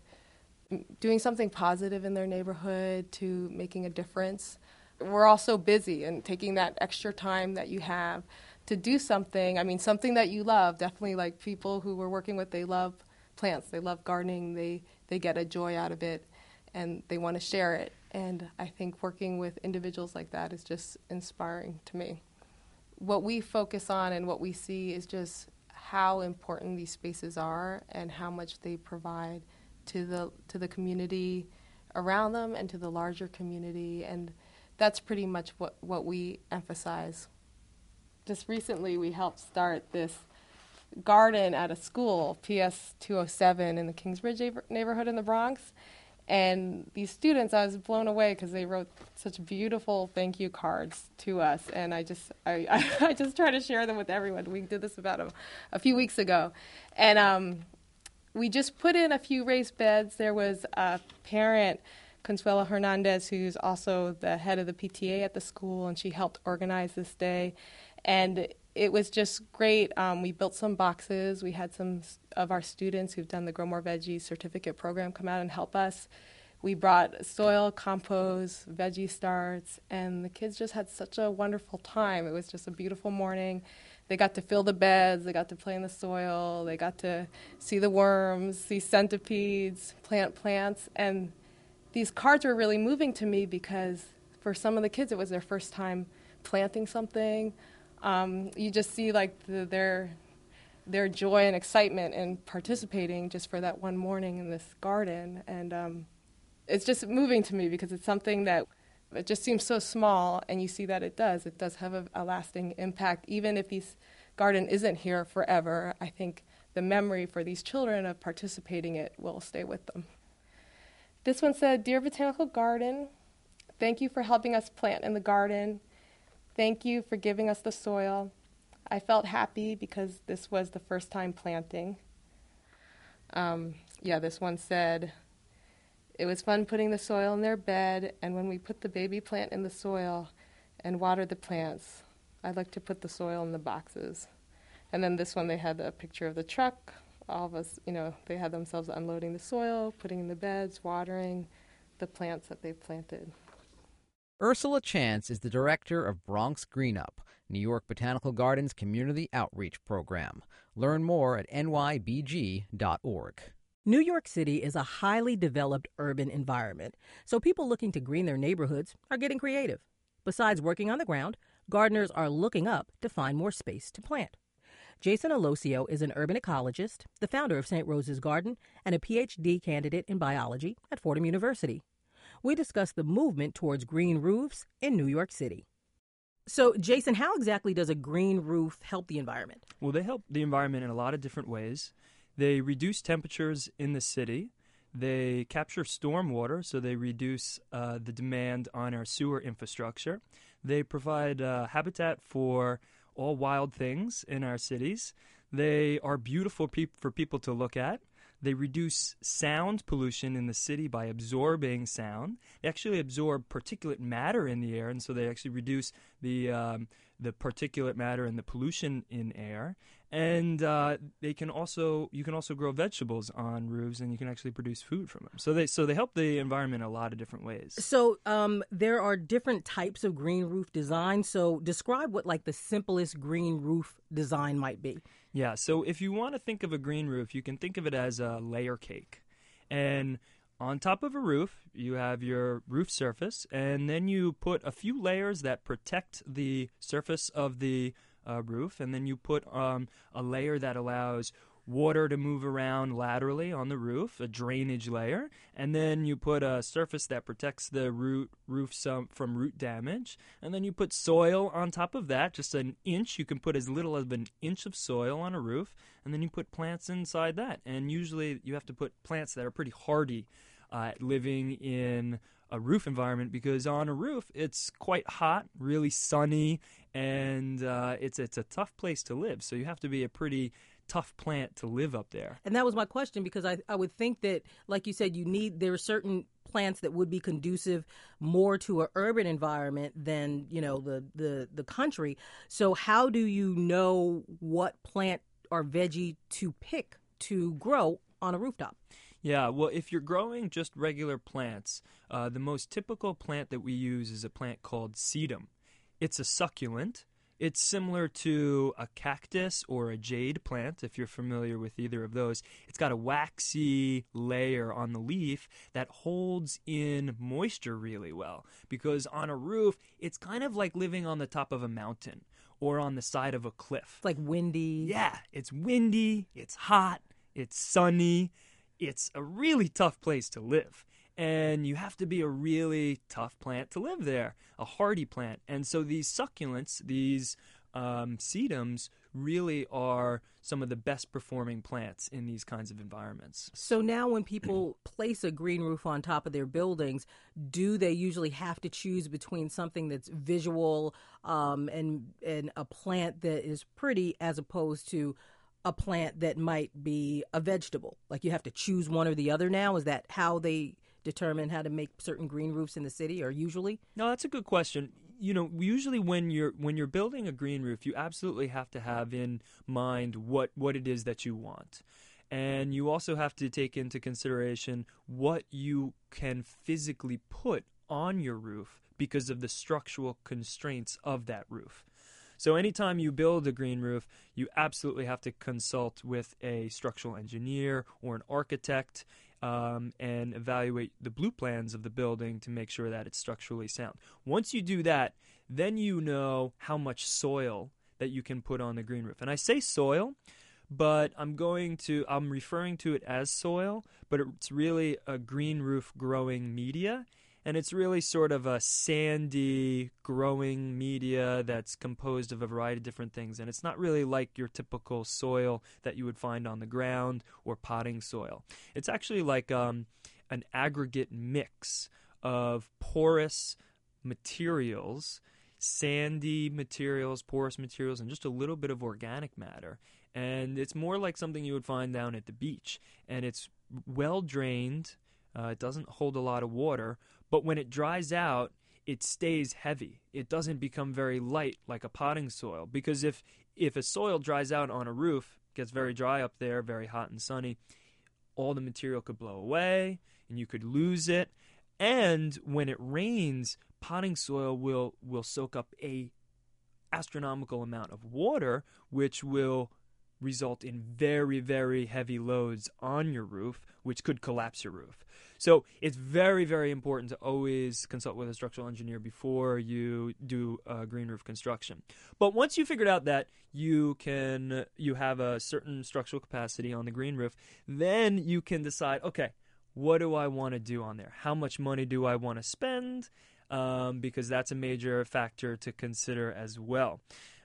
doing something positive in their neighborhood to making a difference. We're all so busy and taking that extra time that you have to do something. I mean something that you love. Definitely like people who we're working with they love plants. They love gardening. They they get a joy out of it and they want to share it. And I think working with individuals like that is just inspiring to me. What we focus on and what we see is just how important these spaces are and how much they provide to the to the community around them and to the larger community and that's pretty much what, what we emphasize. Just recently we helped start this garden at a school, PS 207 in the Kingsbridge neighborhood in the Bronx and these students, I was blown away because they wrote such beautiful thank you cards to us, and I just I, I, just try to share them with everyone. We did this about a, a few weeks ago, and um, we just put in a few raised beds. There was a parent, Consuelo Hernandez, who's also the head of the PTA at the school, and she helped organize this day, and it was just great. Um, we built some boxes. We had some of our students who've done the Grow More Veggies certificate program come out and help us. We brought soil, compost, veggie starts, and the kids just had such a wonderful time. It was just a beautiful morning. They got to fill the beds, they got to play in the soil, they got to see the worms, see centipedes, plant plants, and these cards were really moving to me because for some of the kids it was their first time planting something. Um, you just see like the, their their joy and excitement in participating just for that one morning in this garden, and um, it's just moving to me because it's something that it just seems so small, and you see that it does. It does have a, a lasting impact, even if this garden isn't here forever. I think the memory for these children of participating it will stay with them. This one said, "Dear Botanical Garden, thank you for helping us plant in the garden." Thank you for giving us the soil. I felt happy because this was the first time planting. Um, yeah, this one said, It was fun putting the soil in their bed, and when we put the baby plant in the soil and watered the plants, I like to put the soil in the boxes. And then this one, they had a picture of the truck. All of us, you know, they had themselves unloading the soil, putting in the beds, watering the plants that they planted. Ursula Chance is the director of Bronx Greenup, New York Botanical Gardens Community Outreach Program. Learn more at nybg.org. New York City is a highly developed urban environment, so people looking to green their neighborhoods are getting creative. Besides working on the ground, gardeners are looking up to find more space to plant. Jason Aloisio is an urban ecologist, the founder of St. Rose's Garden, and a PhD candidate in biology at Fordham University we discuss the movement towards green roofs in New York City. So, Jason, how exactly does a green roof help the environment? Well, they help the environment in a lot of different ways. They reduce temperatures in the city. They capture storm water, so they reduce uh, the demand on our sewer infrastructure. They provide uh, habitat for all wild things in our cities. They are beautiful pe- for people to look at. They reduce sound pollution in the city by absorbing sound. They actually absorb particulate matter in the air, and so they actually reduce the um, the particulate matter and the pollution in air. And uh, they can also you can also grow vegetables on roofs, and you can actually produce food from them. So they so they help the environment a lot of different ways. So um, there are different types of green roof design. So describe what like the simplest green roof design might be. Yeah, so if you want to think of a green roof, you can think of it as a layer cake. And on top of a roof, you have your roof surface, and then you put a few layers that protect the surface of the uh, roof, and then you put um, a layer that allows water to move around laterally on the roof, a drainage layer, and then you put a surface that protects the root roof some, from root damage, and then you put soil on top of that, just an inch. You can put as little as an inch of soil on a roof, and then you put plants inside that. And usually you have to put plants that are pretty hardy, uh, living in a roof environment because on a roof it's quite hot, really sunny, and uh, it's it's a tough place to live. So you have to be a pretty tough plant to live up there. And that was my question because I, I would think that, like you said, you need there are certain plants that would be conducive more to an urban environment than you know the the the country. So how do you know what plant or veggie to pick to grow on a rooftop? Yeah, well, if you're growing just regular plants, uh, the most typical plant that we use is a plant called sedum. It's a succulent. It's similar to a cactus or a jade plant, if you're familiar with either of those. It's got a waxy layer on the leaf that holds in moisture really well because on a roof, it's kind of like living on the top of a mountain or on the side of a cliff. It's like windy. Yeah, it's windy, it's hot, it's sunny. It's a really tough place to live and you have to be a really tough plant to live there, a hardy plant. And so these succulents, these um, sedums, really are some of the best performing plants in these kinds of environments. So now, when people place a green roof on top of their buildings, do they usually have to choose between something that's visual um, and and a plant that is pretty, as opposed to a plant that might be a vegetable? Like you have to choose one or the other now. Is that how they determine how to make certain green roofs in the city, or usually? No, that's a good question. You know, usually when you're when you're building a green roof, you absolutely have to have in mind what what it is that you want. And you also have to take into consideration what you can physically put on your roof because of the structural constraints of that roof. So, anytime you build a green roof, you absolutely have to consult with a structural engineer or an architect um, and evaluate the blue plans of the building to make sure that it's structurally sound. Once you do that, then you know how much soil that you can put on the green roof. And I say soil, but I'm going to I'm referring to it as soil, but it's really a green roof growing media and it's really sort of a sandy growing media that's composed of a variety of different things. And it's not really like your typical soil that you would find on the ground or potting soil. It's actually like um, an aggregate mix of porous materials sandy materials porous materials and just a little bit of organic matter. And it's more like something you would find down at the beach. And it's well drained uh, it doesn't hold a lot of water, but when it dries out, it stays heavy. It doesn't become very light like a potting soil because if if a soil dries out on a roof, gets very dry up there, very hot and sunny, all the material could blow away and you could lose it. And when it rains, potting soil will will soak up a astronomical amount of water which will result in very very heavy loads on your roof which could collapse your roof. So it's very, very important to always consult with a structural engineer before you do uh, green roof construction. But once you figured out that you can you have a certain structural capacity on the green roof, then you can decide, okay, what do I want to do on there? How much money do I want to spend? Um, because that's a major factor to consider as well.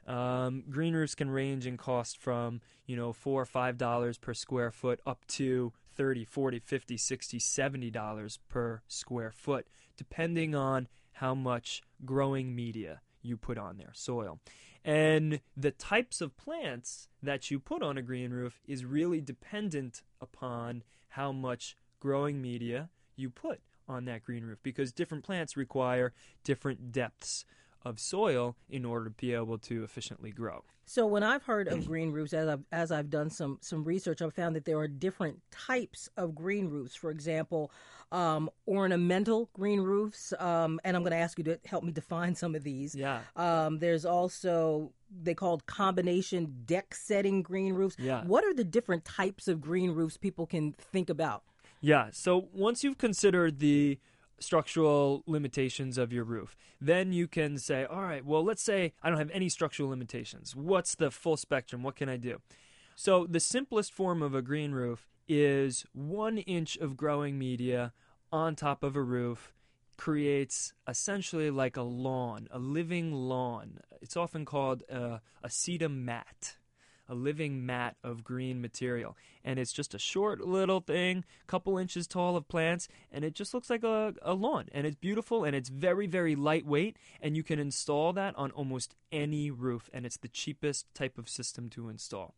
Um, green roofs can range in cost from you know four or five dollars per square foot up to 30 40 50 60 70 dollars per square foot depending on how much growing media you put on there soil. And the types of plants that you put on a green roof is really dependent upon how much growing media you put on that green roof because different plants require different depths of soil in order to be able to efficiently grow. So when I've heard of green roofs, as I've as I've done some some research, I've found that there are different types of green roofs. For example, um, ornamental green roofs, um, and I'm going to ask you to help me define some of these. Yeah. Um, there's also they called combination deck setting green roofs. Yeah. What are the different types of green roofs people can think about? Yeah. So once you've considered the structural limitations of your roof. Then you can say, all right, well, let's say I don't have any structural limitations. What's the full spectrum? What can I do? So the simplest form of a green roof is one inch of growing media on top of a roof creates essentially like a lawn, a living lawn. It's often called a, a sedum mat, a living mat of green material. And it's just a short little thing, couple inches tall of plants, and it just looks like a, a lawn. And it's beautiful and it's very, very lightweight. And you can install that on almost any roof, and it's the cheapest type of system to install.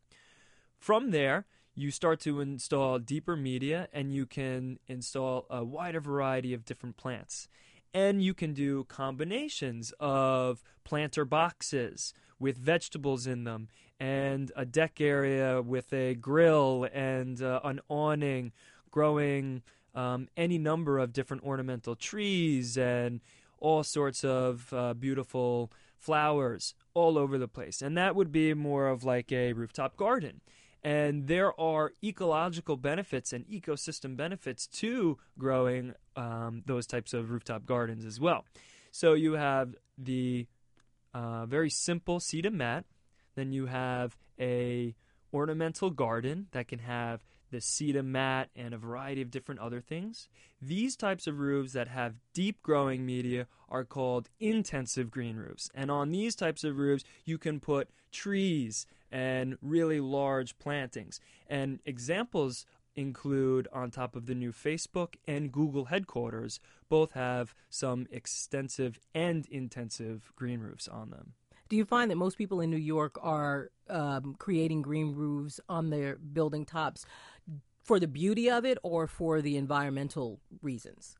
From there, you start to install deeper media and you can install a wider variety of different plants. And you can do combinations of planter boxes with vegetables in them and a deck area with a grill and uh, an awning growing um, any number of different ornamental trees and all sorts of uh, beautiful flowers all over the place. And that would be more of like a rooftop garden. And there are ecological benefits and ecosystem benefits to growing um, those types of rooftop gardens as well. So you have the uh, very simple sedum mat. Then you have a ornamental garden that can have the sedum mat and a variety of different other things. These types of roofs that have deep growing media are called intensive green roofs. And on these types of roofs, you can put trees and really large plantings. And examples include on top of the new Facebook and Google headquarters, both have some extensive and intensive green roofs on them. Do you find that most people in New York are um, creating green roofs on their building tops for the beauty of it or for the environmental reasons?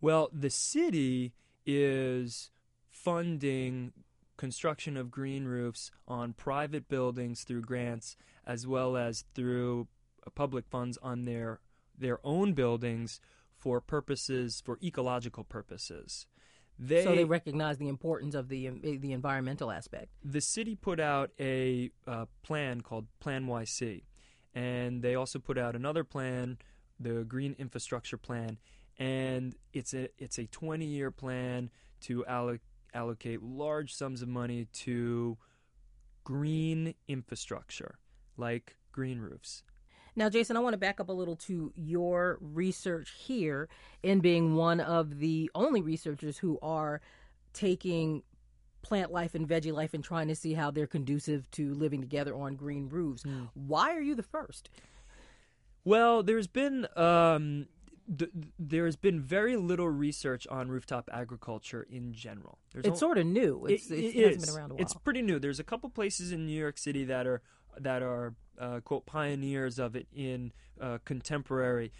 Well, the city is funding construction of green roofs on private buildings through grants as well as through public funds on their their own buildings for purposes for ecological purposes. They, so they recognize the importance of the the environmental aspect. The city put out a uh, plan called PlaNYC, and they also put out another plan, the Green Infrastructure Plan, and it's a it's a 20 year plan to allocate allocate large sums of money to green infrastructure like green roofs. Now, Jason, I want to back up a little to your research here in being one of the only researchers who are taking plant life and veggie life and trying to see how they're conducive to living together on green roofs. Mm. Why are you the first? Well, there's been um, there has been very little research on rooftop agriculture in general. There's it's sort of new. It's, it, it, it hasn't been around a while. It's pretty new. There's a couple places in New York City that are that are uh, quote pioneers of it in uh, contemporary.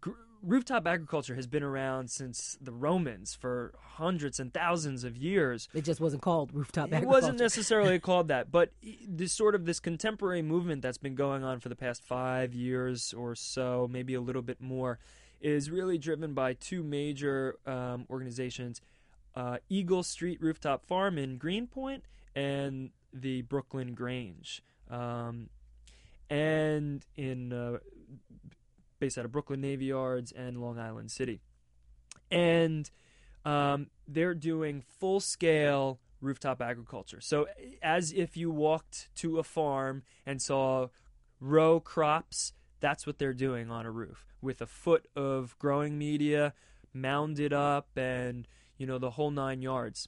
Gr- rooftop agriculture has been around since the Romans for hundreds and thousands of years. It just wasn't called rooftop it agriculture. It wasn't necessarily called that, but this sort of this contemporary movement that's been going on for the past five years or so, maybe a little bit more is really driven by two major um, organizations uh, Eagle Street Rooftop Farm in Greenpoint and the Brooklyn Grange. Um, and in uh, based out of Brooklyn Navy Yards and Long Island City. And um, they're doing full scale rooftop agriculture. So, as if you walked to a farm and saw row crops that's what they're doing on a roof with a foot of growing media mounded up and you know the whole nine yards.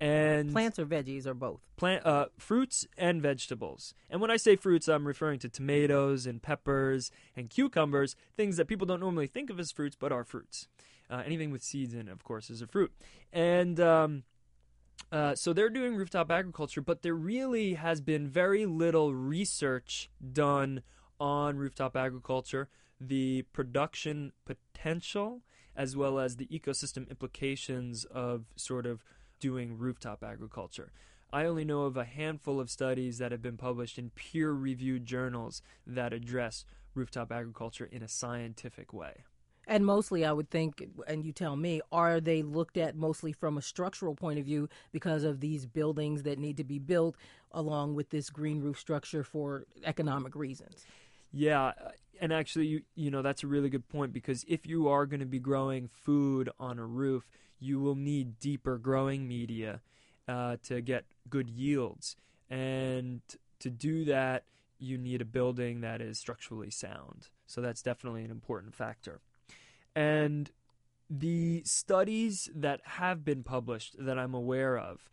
And plants or veggies or both. Plant uh, fruits and vegetables. And when I say fruits, I'm referring to tomatoes and peppers and cucumbers, things that people don't normally think of as fruits, but are fruits. Uh, anything with seeds in, it, of course, is a fruit. And um, uh, so they're doing rooftop agriculture, but there really has been very little research done on rooftop agriculture, the production potential, as well as the ecosystem implications of sort of doing rooftop agriculture. I only know of a handful of studies that have been published in peer reviewed journals that address rooftop agriculture in a scientific way. And mostly, I would think, and you tell me, are they looked at mostly from a structural point of view because of these buildings that need to be built along with this green roof structure for economic reasons? Yeah, and actually, you you know that's a really good point because if you are going to be growing food on a roof, you will need deeper growing media uh, to get good yields, and to do that, you need a building that is structurally sound. So that's definitely an important factor. And the studies that have been published that I'm aware of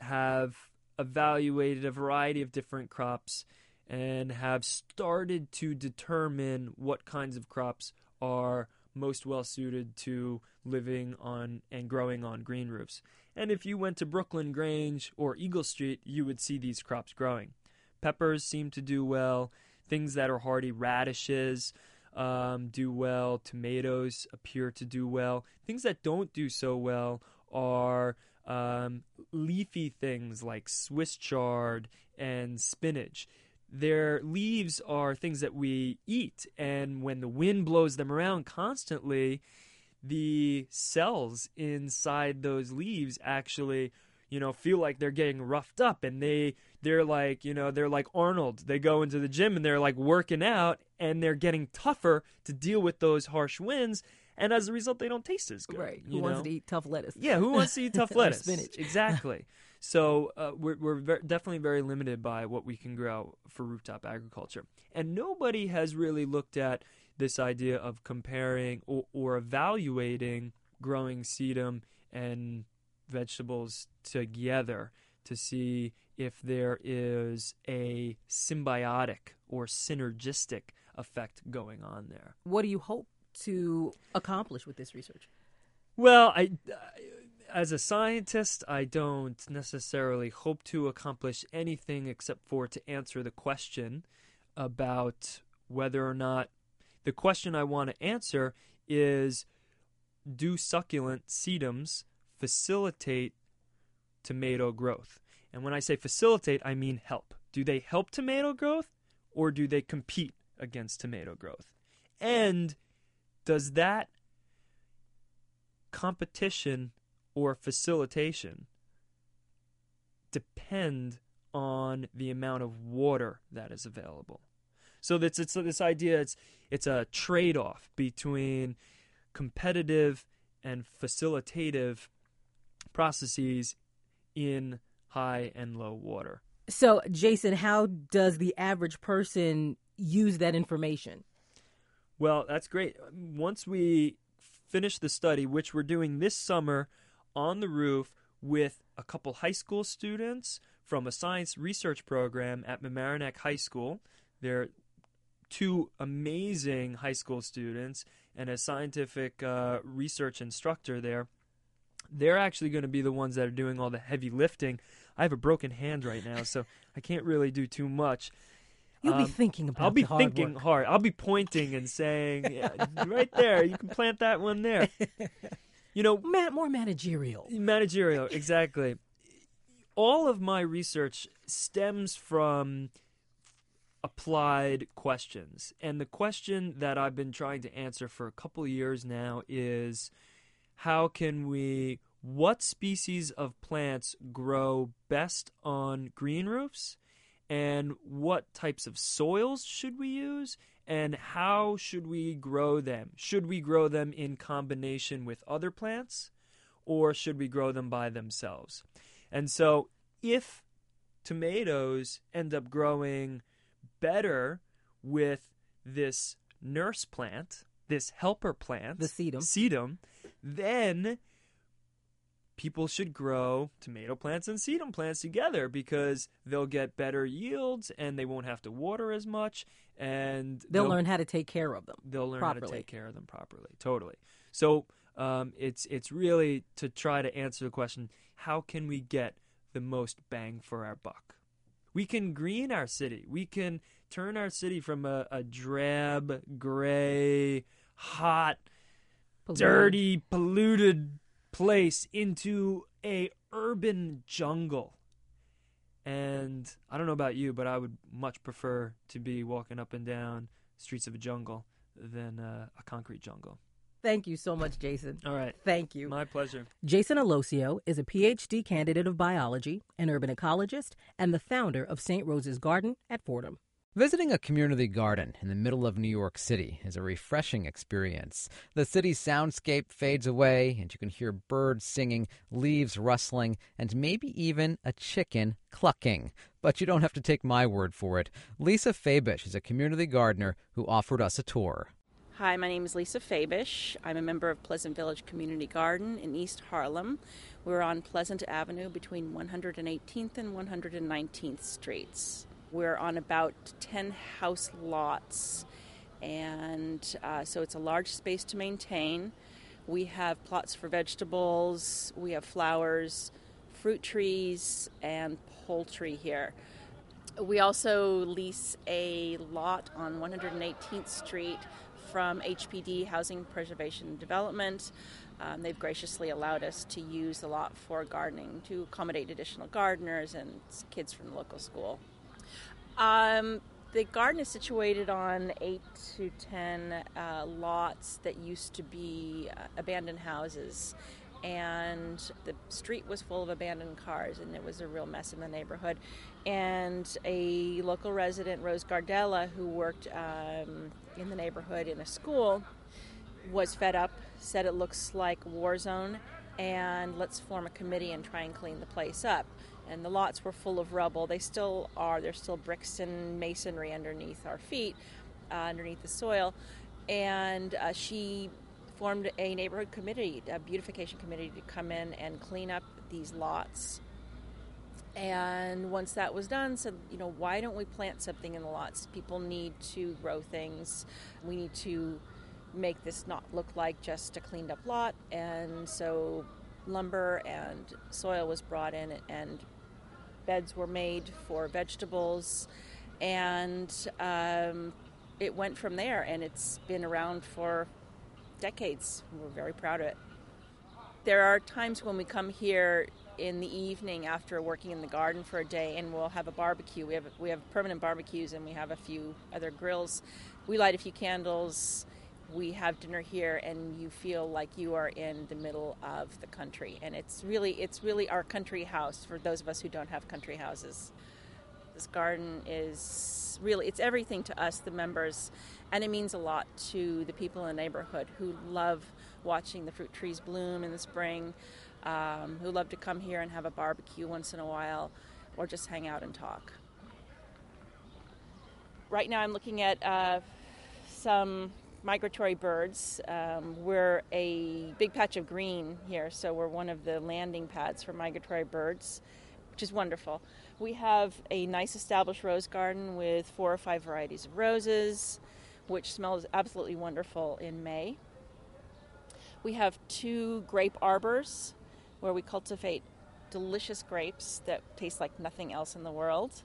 have evaluated a variety of different crops and have started to determine what kinds of crops are most well suited to living on and growing on green roofs. And if you went to Brooklyn Grange or Eagle Street, you would see these crops growing. Peppers seem to do well, things that are hardy, radishes um, do well, tomatoes appear to do well. Things that don't do so well are um, leafy things like Swiss chard and spinach their leaves are things that we eat, and when the wind blows them around constantly, the cells inside those leaves actually you know feel like they're getting roughed up and they they're like you know they're like arnold. They go into the gym and they're like working out and they're getting tougher to deal with those harsh winds and as a result they don't taste as good right. Who wants to eat tough lettuce? Yeah who wants to eat tough lettuce? spinach. Exactly so uh, we're, we're ver- definitely very limited by what we can grow for rooftop agriculture. And nobody has really looked at this idea of comparing or, or evaluating growing sedum and vegetables together to see if there is a symbiotic or synergistic effect going on there. What do you hope to accomplish with this research? Well, I, as a scientist, I don't necessarily hope to accomplish anything except for to answer the question about whether or not the question I want to answer is do succulent sedums facilitate tomato growth? And when I say facilitate, I mean help. Do they help tomato growth or do they compete against tomato growth? And does that competition or facilitation depend on the amount of water that is available. So it's, it's this idea it's it's a trade-off between competitive and facilitative processes in high and low water. So, Jason, how does the average person use that information? Well, that's great. Once we finish the study, which we're doing this summer on the roof with a couple high school students from a science research program at Mamaroneck High School. They're two amazing high school students and a scientific uh, research instructor there. They're actually going to be the ones that are doing all the heavy lifting. I have a broken hand right now, so I can't really do too much. You'll um, be thinking about. I'll be thinking work. hard. I'll be pointing and saying, yeah, right there. You can plant that one there. You know, more managerial. Managerial, exactly. All of my research stems from applied questions. And the question that I've been trying to answer for a couple years now is how can we what species of plants grow best on green roofs and what types of soils should we use and how should we grow them? Should we grow them in combination with other plants or should we grow them by themselves? And so if tomatoes end up growing better with this nurse plant, this helper plant, the sedum, sedum, then people should grow tomato plants and sedum plants together because they'll get better yields and they won't have to water as much and they'll, they'll learn how to take care of them. They'll learn properly. how to take care of them properly. Totally. So um, it's it's really to try to answer the question: How can we get the most bang for our buck? We can green our city. We can turn our city from a, a drab, gray, hot, polluted. dirty, polluted place into a urban jungle. And I don't know about you, but I would much prefer to be walking up and down streets of a jungle than uh, a concrete jungle. Thank you so much, Jason. All right. Thank you. My pleasure. Jason Aloisio is a PhD candidate of biology, an urban ecologist, and the founder of St. Rose's Garden at Fordham. Visiting a community garden in the middle of New York City is a refreshing experience. The city's soundscape fades away, and you can hear birds singing, leaves rustling, and maybe even a chicken clucking. But you don't have to take my word for it. Lisa Fabish is a community gardener who offered us a tour. Hi, my name is Lisa Fabish. I'm a member of Pleasant Village Community Garden in East Harlem. We're on Pleasant Avenue between 118th and 119th Streets. We're on about 10 house lots, and uh, so it's a large space to maintain. We have plots for vegetables, we have flowers, fruit trees, and poultry here. We also lease a lot on 118th Street from HPD Housing Preservation and Development. Um, they've graciously allowed us to use the lot for gardening to accommodate additional gardeners and kids from the local school. Um, the garden is situated on eight to ten uh, lots that used to be uh, abandoned houses. And the street was full of abandoned cars, and it was a real mess in the neighborhood. And a local resident, Rose Gardella, who worked um, in the neighborhood in a school, was fed up, said it looks like war zone, and let's form a committee and try and clean the place up and the lots were full of rubble. They still are. There's still bricks and masonry underneath our feet, uh, underneath the soil. And uh, she formed a neighborhood committee, a beautification committee, to come in and clean up these lots. And once that was done, said, you know, why don't we plant something in the lots? People need to grow things. We need to make this not look like just a cleaned up lot. And so lumber and soil was brought in and beds were made for vegetables, and um, it went from there. And it's been around for decades. We're very proud of it. There are times when we come here in the evening after working in the garden for a day, and we'll have a barbecue. We have we have permanent barbecues, and we have a few other grills. We light a few candles we have dinner here and you feel like you are in the middle of the country. And it's really it's really our country house for those of us who don't have country houses. This garden is really it's everything to us the members. And it means a lot to the people in the neighborhood who love watching the fruit trees bloom in the spring um, who love to come here and have a barbecue once in a while or just hang out and talk. Right now i'm looking at uh, some migratory birds. Um, we're a big patch of green here, so we're one of the landing pads for migratory birds, which is wonderful. We have a nice established rose garden with four or five varieties of roses, which smells absolutely wonderful in May. We have two grape arbors where we cultivate delicious grapes that taste like nothing else in the world.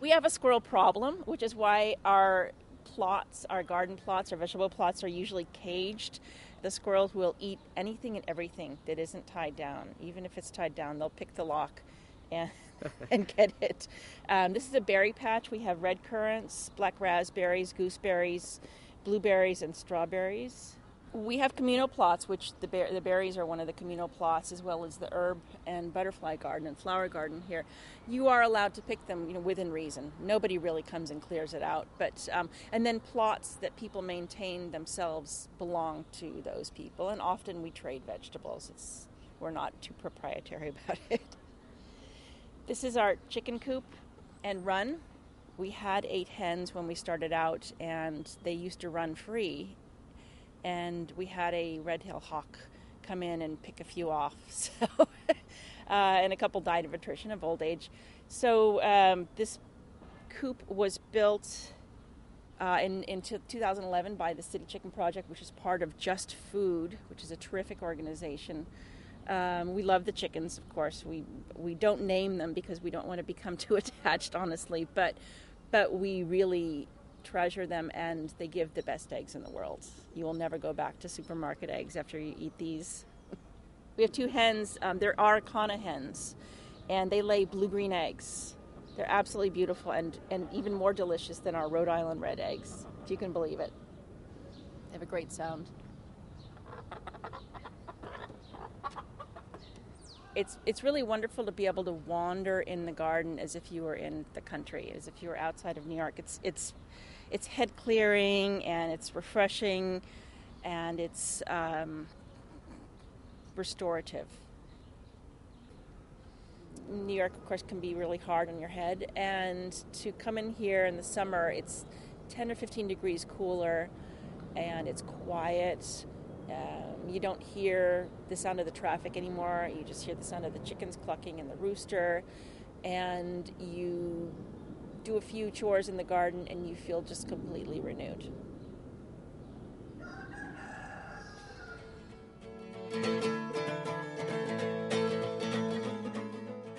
We have a squirrel problem, which is why our plots, our garden plots, our vegetable plots are usually caged. The squirrels will eat anything and everything that isn't tied down. Even if it's tied down, they'll pick the lock and, and get it. Um, this is a berry patch. We have red currants, black raspberries, gooseberries, blueberries, and strawberries we have communal plots, which the, ber- the berries are one of the communal plots, as well as the herb and butterfly garden and flower garden here. You are allowed to pick them, you know, within reason. Nobody really comes and clears it out, but um, and then plots that people maintain themselves belong to those people, and often we trade vegetables. It's we're not too proprietary about it. This is our chicken coop and run. We had eight hens when we started out, and they used to run free and we had a red-tailed hawk come in and pick a few off. So, uh, and a couple died of attrition of old age. So um, this coop was built uh, in, in 2011 by the City Chicken Project, which is part of Just Food, which is a terrific organization. Um, we love the chickens, of course. We we don't name them because we don't want to become too attached, honestly. But but we really treasure them and they give the best eggs in the world. You will never go back to supermarket eggs after you eat these. we have two hens, um, they're Araucana hens, and they lay blue green eggs. They're absolutely beautiful and, and even more delicious than our Rhode Island red eggs, if you can believe it. They have a great sound. it's it's really wonderful to be able to wander in the garden as if you were in the country, as if you were outside of New York. It's it's it's head clearing and it's refreshing, and it's um, restorative. New York, of course, can be really hard on your head, and to come in here in the summer, it's 10 or 15 degrees cooler, and it's quiet. Um, you don't hear the sound of the traffic anymore. You just hear the sound of the chickens clucking and the rooster, and you do a few chores in the garden, and you feel just completely renewed.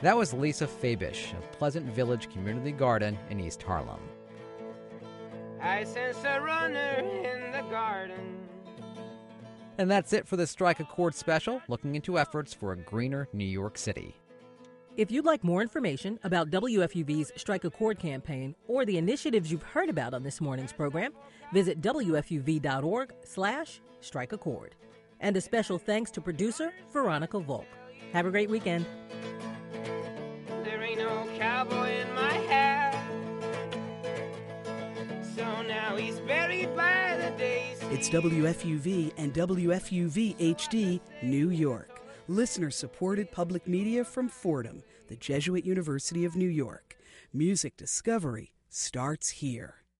That was Lisa Fabish of Pleasant Village Community Garden in East Harlem. I sense a runner in the garden. And that's it for the Strike a Chord special, looking into efforts for a greener New York City. If you'd like more information about WFUV's Strike a Chord campaign or the initiatives you've heard about on this morning's program, visit wfuv.org slash strike a chord. And a special thanks to producer Veronica Volk. Have a great weekend. There ain't no cowboy in my hat. So now he's buried by the days. It's WFUV and WFUV HD, New York. Listener supported public media from Fordham, the Jesuit University of New York. Music discovery starts here.